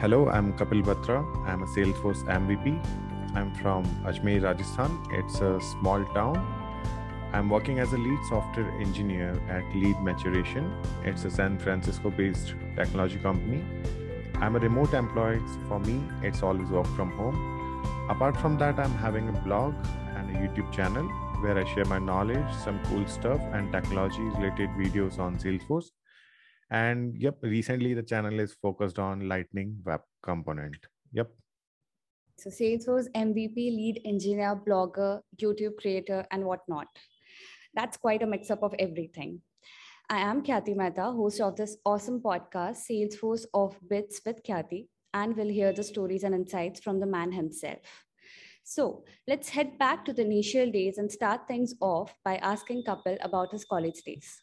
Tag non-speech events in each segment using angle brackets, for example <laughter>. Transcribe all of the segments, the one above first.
Hello, I'm Kapil Batra. I'm a Salesforce MVP. I'm from Ajmer, Rajasthan. It's a small town. I'm working as a lead software engineer at Lead Maturation. It's a San Francisco based technology company. I'm a remote employee. So for me, it's always work from home. Apart from that, I'm having a blog and a YouTube channel where I share my knowledge, some cool stuff, and technology related videos on Salesforce. And yep, recently the channel is focused on Lightning Web Component. Yep. So Salesforce MVP, lead engineer, blogger, YouTube creator, and whatnot. That's quite a mix up of everything. I am Khyati Mehta, host of this awesome podcast, Salesforce of Bits with Khyati, and we'll hear the stories and insights from the man himself. So let's head back to the initial days and start things off by asking Kapil about his college days.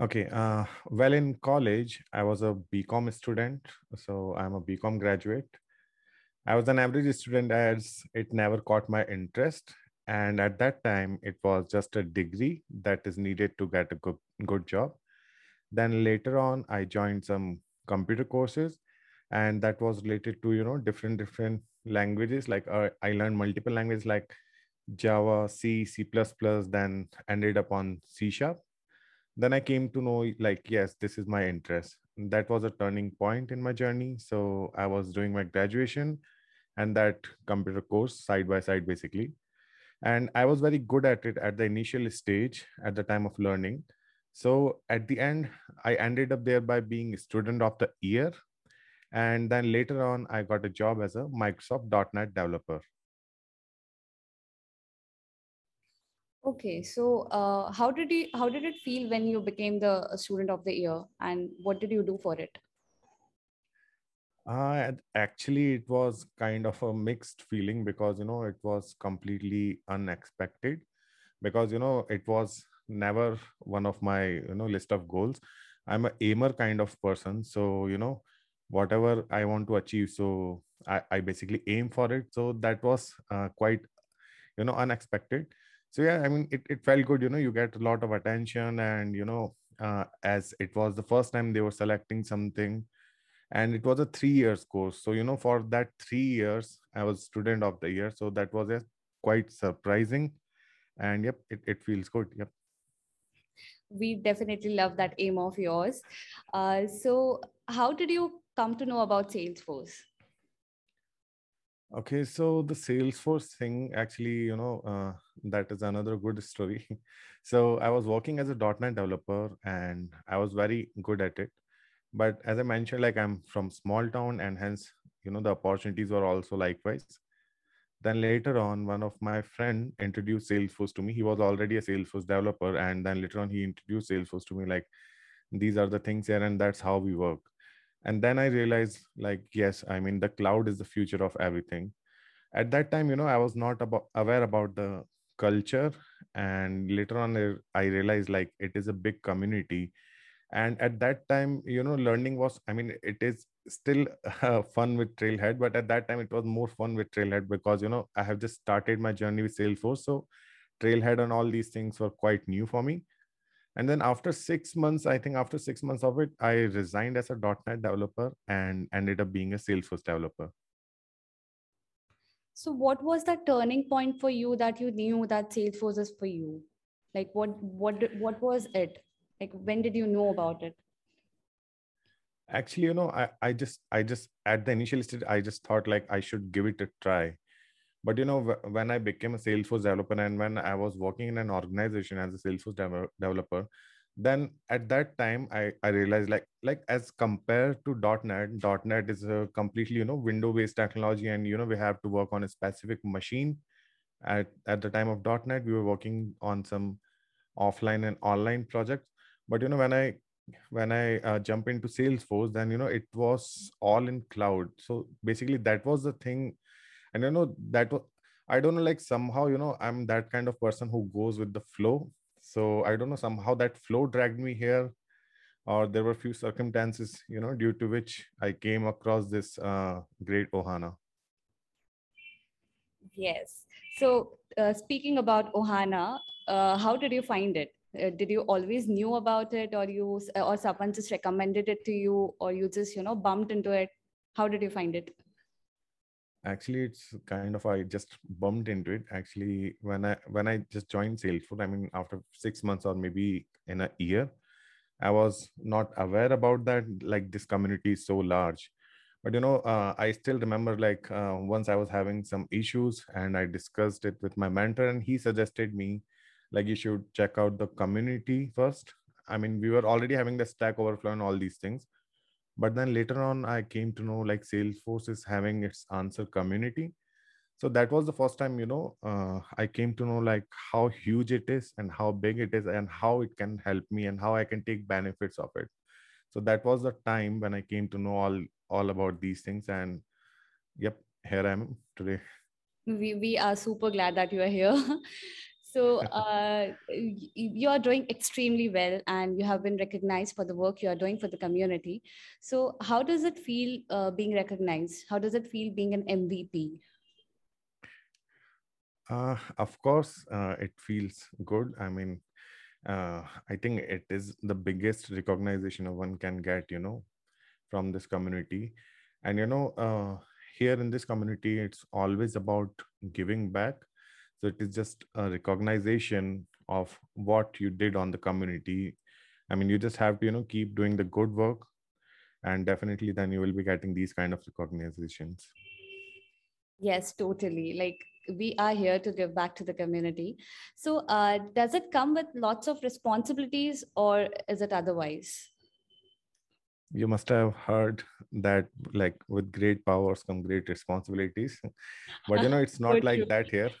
Okay. Uh, well, in college, I was a BCom student. So I'm a BCom graduate. I was an average student as it never caught my interest. And at that time, it was just a degree that is needed to get a good, good job. Then later on, I joined some computer courses and that was related to, you know, different, different languages. Like uh, I learned multiple languages like Java, C, C++, then ended up on C Sharp then i came to know like yes this is my interest. That was a turning point in my journey. So i was doing my graduation and that computer course side by side basically. And i was very good at it at the initial stage at the time of learning. So at the end i ended up there by being student of the year. And then later on i got a job as a microsoft .NET developer Okay, so uh, how did you how did it feel when you became the student of the year, and what did you do for it? Uh, actually, it was kind of a mixed feeling because you know it was completely unexpected because you know it was never one of my you know list of goals. I'm a aimer kind of person, so you know whatever I want to achieve, so I, I basically aim for it. So that was uh, quite you know unexpected so yeah i mean it, it felt good you know you get a lot of attention and you know uh, as it was the first time they were selecting something and it was a three years course. So you know for that three years i was student of the year. So that was a quite surprising. And yep it, it feels good yep. We definitely love that aim of yours. Uh, so how did you come to know about salesforce Okay, so the Salesforce thing, actually, you know, uh, that is another good story. <laughs> so I was working as a .NET developer, and I was very good at it. But as I mentioned, like I'm from small town, and hence, you know, the opportunities were also likewise. Then later on, one of my friend introduced Salesforce to me. He was already a Salesforce developer, and then later on, he introduced Salesforce to me. Like, these are the things here, and that's how we work and then i realized like yes i mean the cloud is the future of everything. At that time you know i was not about aware about the culture. And later on i realized like it is a big community. And at that time you know learning was i mean it is still uh, <laughs> fun with trailhead but at that time it was more fun with trailhead because you know i have just started my journey with salesforce. So trailhead and all these things were quite new for me and then after six months i think after six months of it i resigned as a. net developer and ended up being a salesforce developer. So what was that turning point for you that you knew that salesforce is for you? Like what what what was it? Like when did you know about it? Actually you know i i just i just at the initial stage i just thought like i should give it a try but you know when i became a salesforce developer and when i was working in an organization as a salesforce de- developer then at that time I, I realized like like as compared to .NET, .NET is a completely you know window based technology, and you know we have to work on a specific machine. At at the time of .NET, we were working on some offline and online projects. But you know when I when I uh, jump into Salesforce, then you know it was all in cloud. So basically, that was the thing and you know that i don't know like somehow you know i'm that kind of person who goes with the flow so i don't know somehow that flow dragged me here or there were few circumstances you know due to which i came across this uh, great ohana yes so uh, speaking about ohana uh, how did you find it Uh, did you always knew about it, or you or someone just recommended it to you, or you just you know bumped into it? How did you find it? Actually, it's kind of I just bumped into it. Actually, when I when I just joined Salesforce, I mean, after six months or maybe in a year, I was not aware about that. Like this community is so large but you know uh, i still remember like uh, once i was having some issues and i discussed it with my mentor and he suggested me like you should check out the community first i mean we were already having the stack overflow and all these things but then later on i came to know like salesforce is having its answer community. So that was the first time you know uh, i came to know like how huge it is and how big it is and how it can help me and how i can take benefits of it. So that was the time when i came to know all all about these things and yep here i am today. We, we are super glad that you are here <laughs> so uh, you are doing extremely well and you have been recognized for the work you are doing for the community. So how does it feel uh, being recognized? How does it feel being an mvp uh, of course uh, it feels good. I mean uh, i think it is the biggest recognition one can get you know from this community. And you know uh, here in this community it's always about giving back so it is just a recognition of what you did on the community. I mean you just have to you know keep doing the good work and definitely then you will be getting these kind of recognitions. Yes totally. Like we are here to give back to the community. So uh, does it come with lots of responsibilities or is it otherwise you must have heard that like with great powers come great responsibilities. <laughs> But you know it's <laughs> not like that here.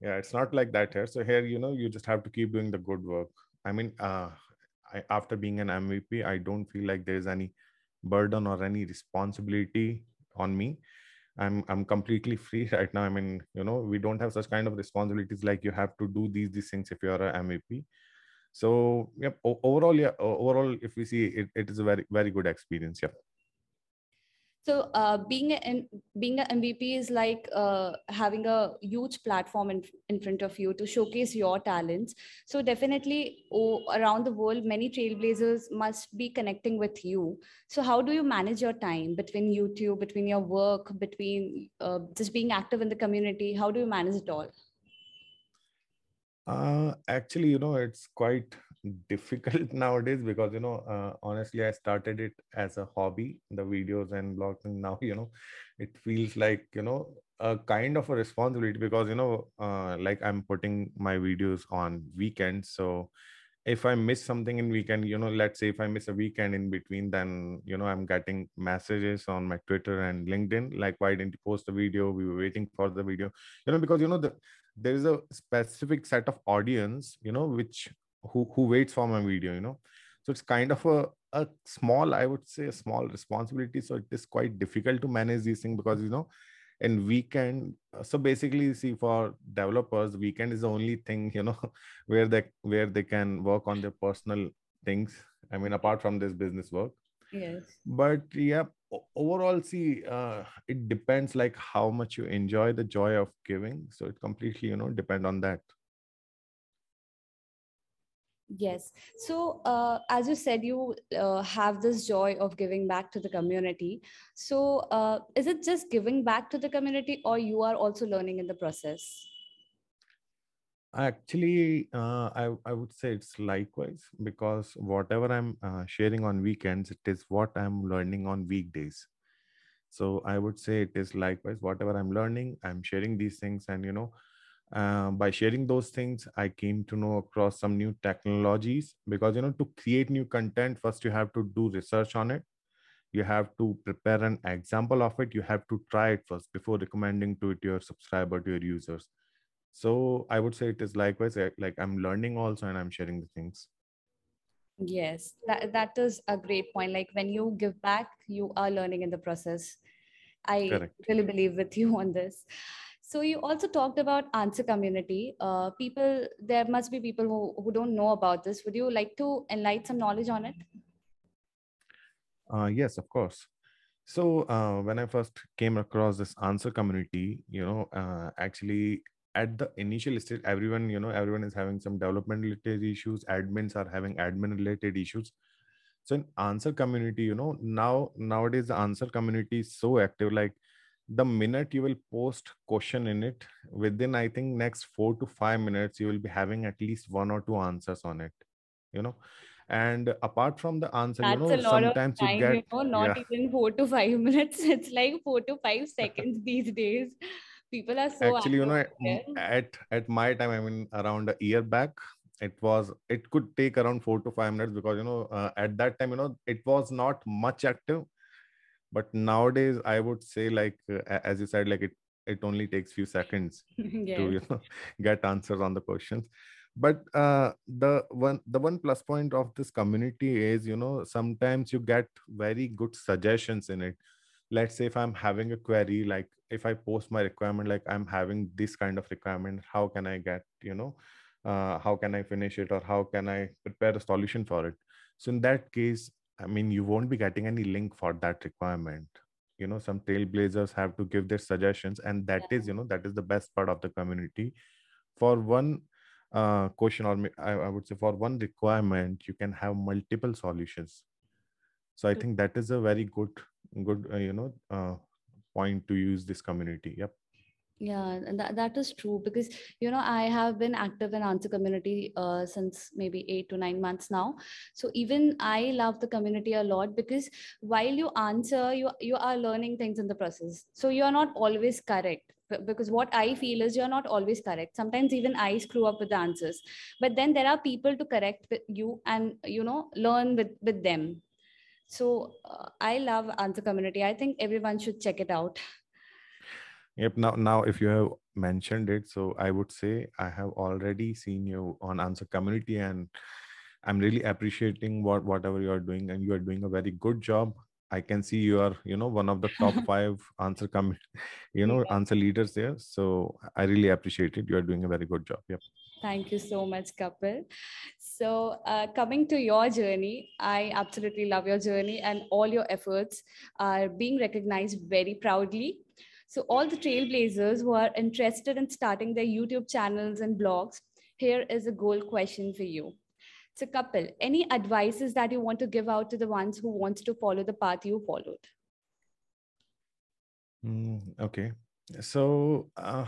Yeah it's not like that here. So here you know you just have to keep doing the good work. I mean uh I, after being an mvp i don't feel like there's any burden or any responsibility on me. I'm i'm completely <laughs> free right now. I mean you know we don't have such kind of responsibilities like you have to do these these things if you're a mvp so yeah overall yeah overall if we see it, it is a very very good experience yeah so uh, being an being an MVP is like uh, having a huge platform in, in front of you to showcase your talents. So definitely oh, around the world, many trailblazers must be connecting with you. So how do you manage your time between YouTube, between your work, between uh, just being active in the community? How do you manage it all? Uh, actually, you know, it's quite <laughs> difficult <laughs> nowadays because you know uh, honestly i started it as a hobby the videos and blogs and now <laughs> you know it feels like you know a kind of a responsibility because you know uh, like i'm putting my videos on weekends. So if i miss something in weekend you know let's say if i miss a weekend in between then you know i'm getting messages on my twitter and linkedin like why didn't you post the video? We were waiting for the video. You know because you know the there is a specific set of audience you know which who who waits for my video you know. So it's kind of a, a small i would say a small responsibility. So it is quite difficult to manage these things because you know in weekend so basically see for developers weekend is the only thing you know <laughs> where they where they can work on their personal things. I mean apart from this business work. Yes. But yeah overall see uh, it depends like how much you enjoy the joy of giving so it completely you know depend on that Yes. So, uh, as you said, you uh, have this joy of giving back to the community. So, uh, is it just giving back to the community, or you are also learning in the process? Actually, uh, I I would say it's likewise because whatever I'm uh, sharing on weekends, it is what I'm learning on weekdays. So I would say it is likewise. Whatever I'm learning, I'm sharing these things, and you know, uh, by sharing those things i came to know across some new technologies because you know to create new content first you have to do research on it you have to prepare an example of it you have to try it first before recommending to it your subscriber to your users so i would say it is likewise eh, like i'm learning also and i'm sharing the things yes that, that is a great point like when you give back you are learning in the process i Correct. really believe with <laughs> you on this so you also talked about answer community. Uh, people, there must be people who, who don't know about this. Would you like to enlighten some knowledge on it? Uh, yes, of course. So uh, when I first came across this answer community, you know, uh, actually at the initial stage everyone you know everyone is having some development related issues admins are having admin related issues so in answer community you know now nowadays the answer community is so active like the minute you will post question in it within i think next 4 to 5 minutes you will be having at least one or two answers on it you know and apart from the answer That's you know sometimes time, you get you know, not yeah. even four to five <laughs> minutes. It's like four to five seconds these days. People are so actually you know there. at at my time i mean around a year back it was it could take around 4 to 5 minutes because you know uh, at that time you know it was not much active. But nowadays i would say like uh, as you said like it it only takes few seconds <laughs> to you know <laughs> get answers on the questions. But uh, the one the one plus point of this community is you know sometimes you get very good suggestions in it let's say if i'm having a query like if i post my requirement like i'm having this kind of requirement how can i get you know uh, how can i finish it or how can i prepare a solution for it? So in that case i mean you won't be getting any link for that requirement. You know some trailblazers have to give their suggestions and that is Yeah. you know that is the best part of the community. For one uh, question or I, I would say for one requirement you can have multiple solutions. So i think that is a very good good uh, you know uh, point to use this community yep Yeah, that, that is true because you know I have been active in answer community uh, since maybe eight to nine months now. So even I love the community a lot because while you answer, you you are learning things in the process. So you are not always correct because what I feel is you are not always correct. Sometimes even I screw up with the answers, but then there are people to correct you and you know learn with with them. So uh, I love answer community. I think everyone should check it out. Yep. Now, now, if you have mentioned it, so I would say I have already seen you on Answer Community, and I'm really appreciating what whatever you are doing, and you are doing a very good job. I can see you are, you know, one of the top <laughs> five answer com, you know, Yeah. answer leaders there. So I really appreciate it. You are doing a very good job. Yep. Thank you so much, Kapil. So, uh, coming to your journey, I absolutely love your journey, and all your efforts are being recognized very proudly. So, all the trailblazers who are interested in starting their YouTube channels and blogs, here is a goal question for you. So, Kapil, any advices that you want to give out to the ones who wants to follow the path you followed? Mm, okay. So uh,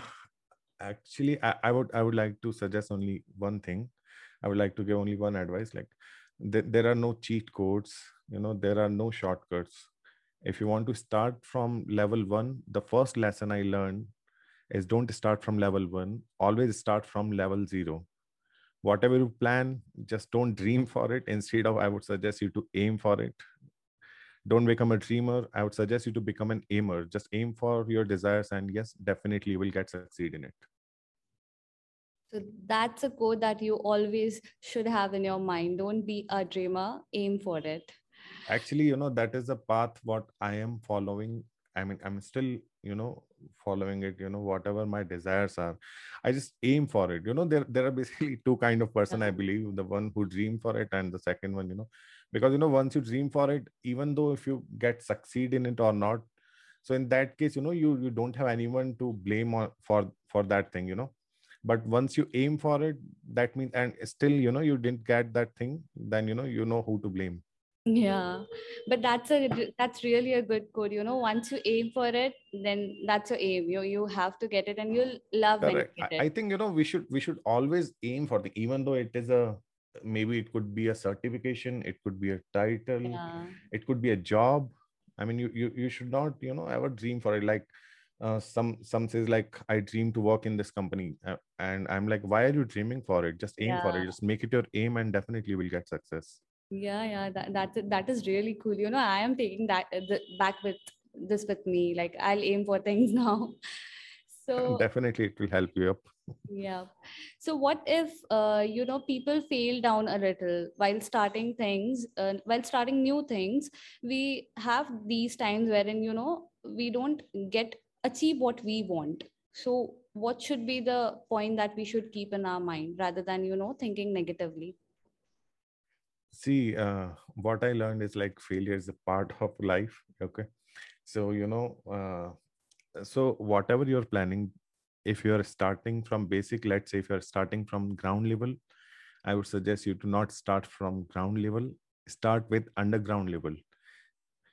actually, I, I would I would like to suggest only one thing. I would like to give only one advice. Like th- there are no cheat codes. You know, there are no shortcuts. If you want to start from level one, the first lesson I learned is don't start from level one. Always start from level zero. Whatever you plan, just don't dream for it. Instead of, I would suggest you to aim for it don't become a dreamer i would suggest you to become an aimer just aim for your desires and yes definitely you will get succeed in it So, that's a quote that you always should have in your mind. Don't be a dreamer, aim for it. actually you know that is the path what i am following. I mean i'm still you know following it you know whatever my desires are. I just aim for it. You know there there are basically two kind of person i believe the one who dream for it and the second one you know. Because you know once you dream for it even though if you get succeed in it or not so in that case you know you you don't have anyone to blame on for for that thing you know but once you aim for it that means and still you know you didn't get that thing then you know you know who to blame. Yeah, but that's a that's really a good code. You know, once you aim for it, then that's your aim. You you have to get it, and you'll love when you correct. get I, it. I think you know we should we should always aim for the even though it is a maybe it could be a certification it could be a title Yeah, it could be a job. I mean you you, you should not you know ever dream for it. Like uh, some some says like i dream to work in this company uh, and i'm like why are you dreaming for it just aim for it just make it your aim and definitely you will get success yeah, yeah. That that's that is really cool. You know, I am taking that uh, the, back with this with me. Like I'll aim for things <laughs> now. So <laughs> definitely it will help you up Yeah. So what if uh, you know people fail down a little while starting things, uh, while starting new things? We have these times wherein you know we don't get achieve what we want. So what should be the point that we should keep in our mind rather than you know thinking negatively? see uh, what i learned is like failure is a part of life okay so you know uh, so whatever you're planning if you're starting from basic let's say if you're starting from ground level i would suggest you to not start from ground level start with underground level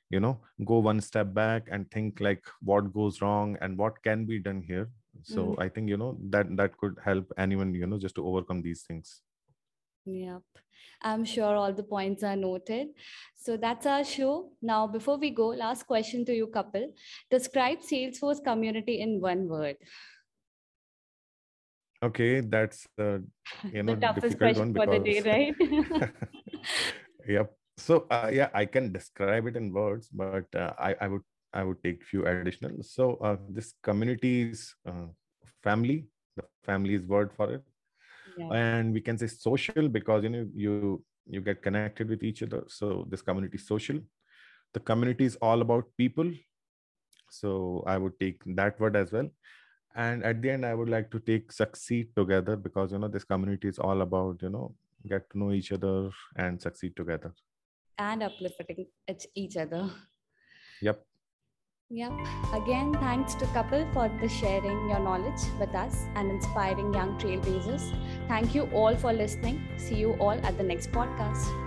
you know go one step back and think like what goes wrong and what can be done here so Mm. i think you know that that could help anyone you know just to overcome these things Yep. I'm sure all the points are noted. So that's our show. Now, before we go, last question to you, Kapil. Describe Salesforce community in one word. okay that's uh, <laughs> you know the toughest difficult question one for the day, right? <laughs> <laughs> yep so uh, yeah i can describe it in words but uh, i i would i would take few additional. So uh, this community's uh, family the family is word for it. Yeah. and we can say social because you know you you get connected with each other. So this community is social. The community is all about people. So i would take that word as well. And at the end i would like to take succeed together because you know this community is all about you know get to know each other and succeed together And uplifting each- other. yep Yep. Again, thanks to Kapil for the sharing your knowledge with us and inspiring young trailblazers. Thank you all for listening. See you all at the next podcast.